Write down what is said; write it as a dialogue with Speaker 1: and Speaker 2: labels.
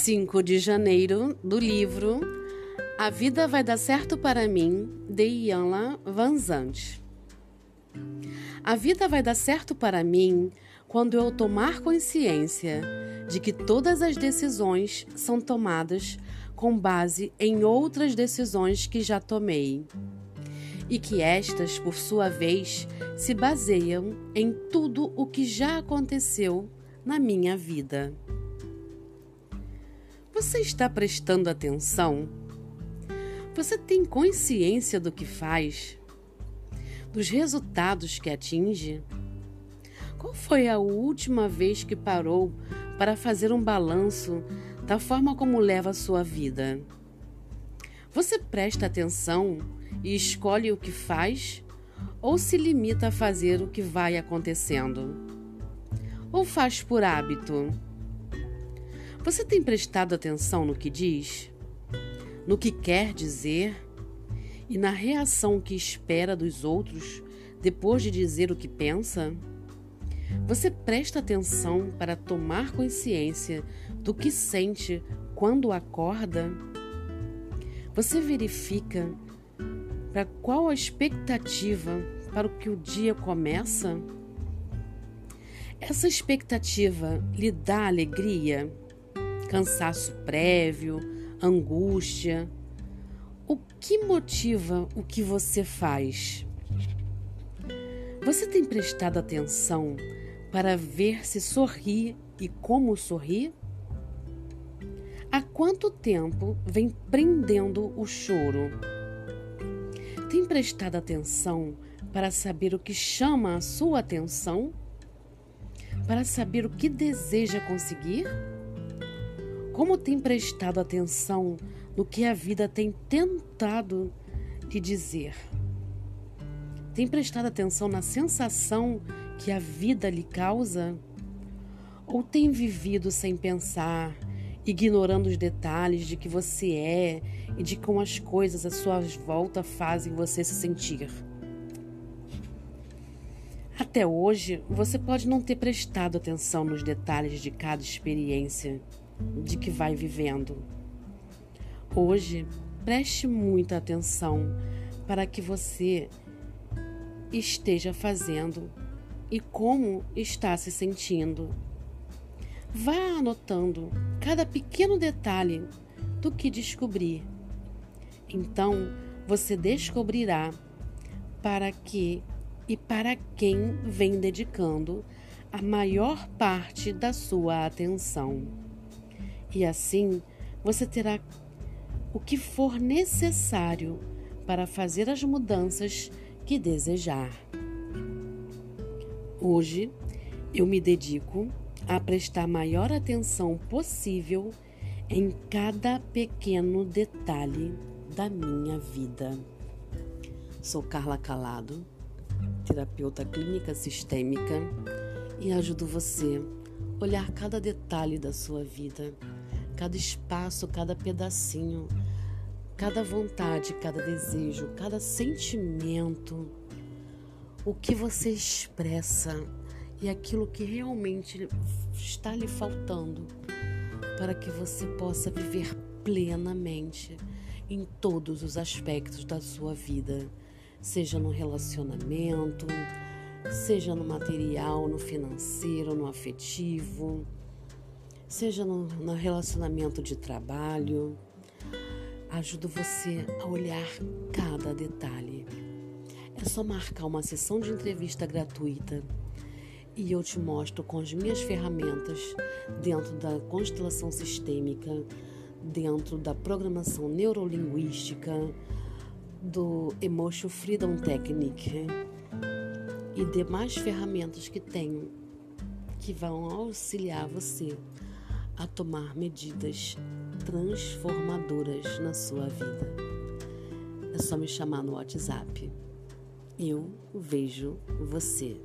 Speaker 1: 5 de janeiro, do livro A Vida Vai Dar Certo para Mim, de Ianla Van Zandt. A vida vai dar certo para mim quando eu tomar consciência de que todas as decisões são tomadas com base em outras decisões que já tomei. E que estas, por sua vez, se baseiam em tudo o que já aconteceu na minha vida. Você está prestando atenção? Você tem consciência do que faz? Dos resultados que atinge? Qual foi a última vez que parou para fazer um balanço da forma como leva a sua vida? Você presta atenção e escolhe o que faz ou se limita a fazer o que vai acontecendo? Ou faz por hábito? Você tem prestado atenção no que diz? No que quer dizer? E na reação que espera dos outros depois de dizer o que pensa? Você presta atenção para tomar consciência do que sente quando acorda? Você verifica para qual a expectativa para o que o dia começa? Essa expectativa lhe dá alegria? Cansaço prévio, angústia. O que motiva o que você faz? Você tem prestado atenção para ver se sorri e como sorri? Há quanto tempo vem prendendo o choro? Tem prestado atenção para saber o que chama a sua atenção? Para saber o que deseja conseguir? Como tem prestado atenção no que a vida tem tentado lhe dizer? Tem prestado atenção na sensação que a vida lhe causa? Ou tem vivido sem pensar, ignorando os detalhes de que você é e de como as coisas à sua volta fazem você se sentir? Até hoje, você pode não ter prestado atenção nos detalhes de cada experiência de que vai vivendo. Hoje, preste muita atenção para que você esteja fazendo e como está se sentindo. Vá anotando cada pequeno detalhe do que descobrir. Então, você descobrirá para que e para quem vem dedicando a maior parte da sua atenção e assim você terá o que for necessário para fazer as mudanças que desejar. Hoje eu me dedico a prestar maior atenção possível em cada pequeno detalhe da minha vida. Sou Carla Calado, terapeuta clínica sistêmica e ajudo você a olhar cada detalhe da sua vida cada espaço, cada pedacinho, cada vontade, cada desejo, cada sentimento, o que você expressa e aquilo que realmente está lhe faltando para que você possa viver plenamente em todos os aspectos da sua vida, seja no relacionamento, seja no material, no financeiro, no afetivo seja no, no relacionamento de trabalho. Ajudo você a olhar cada detalhe. É só marcar uma sessão de entrevista gratuita e eu te mostro com as minhas ferramentas dentro da constelação sistêmica, dentro da programação neurolinguística, do Emotion Freedom Technique e demais ferramentas que tenho que vão auxiliar você a tomar medidas transformadoras na sua vida. É só me chamar no WhatsApp. Eu vejo você.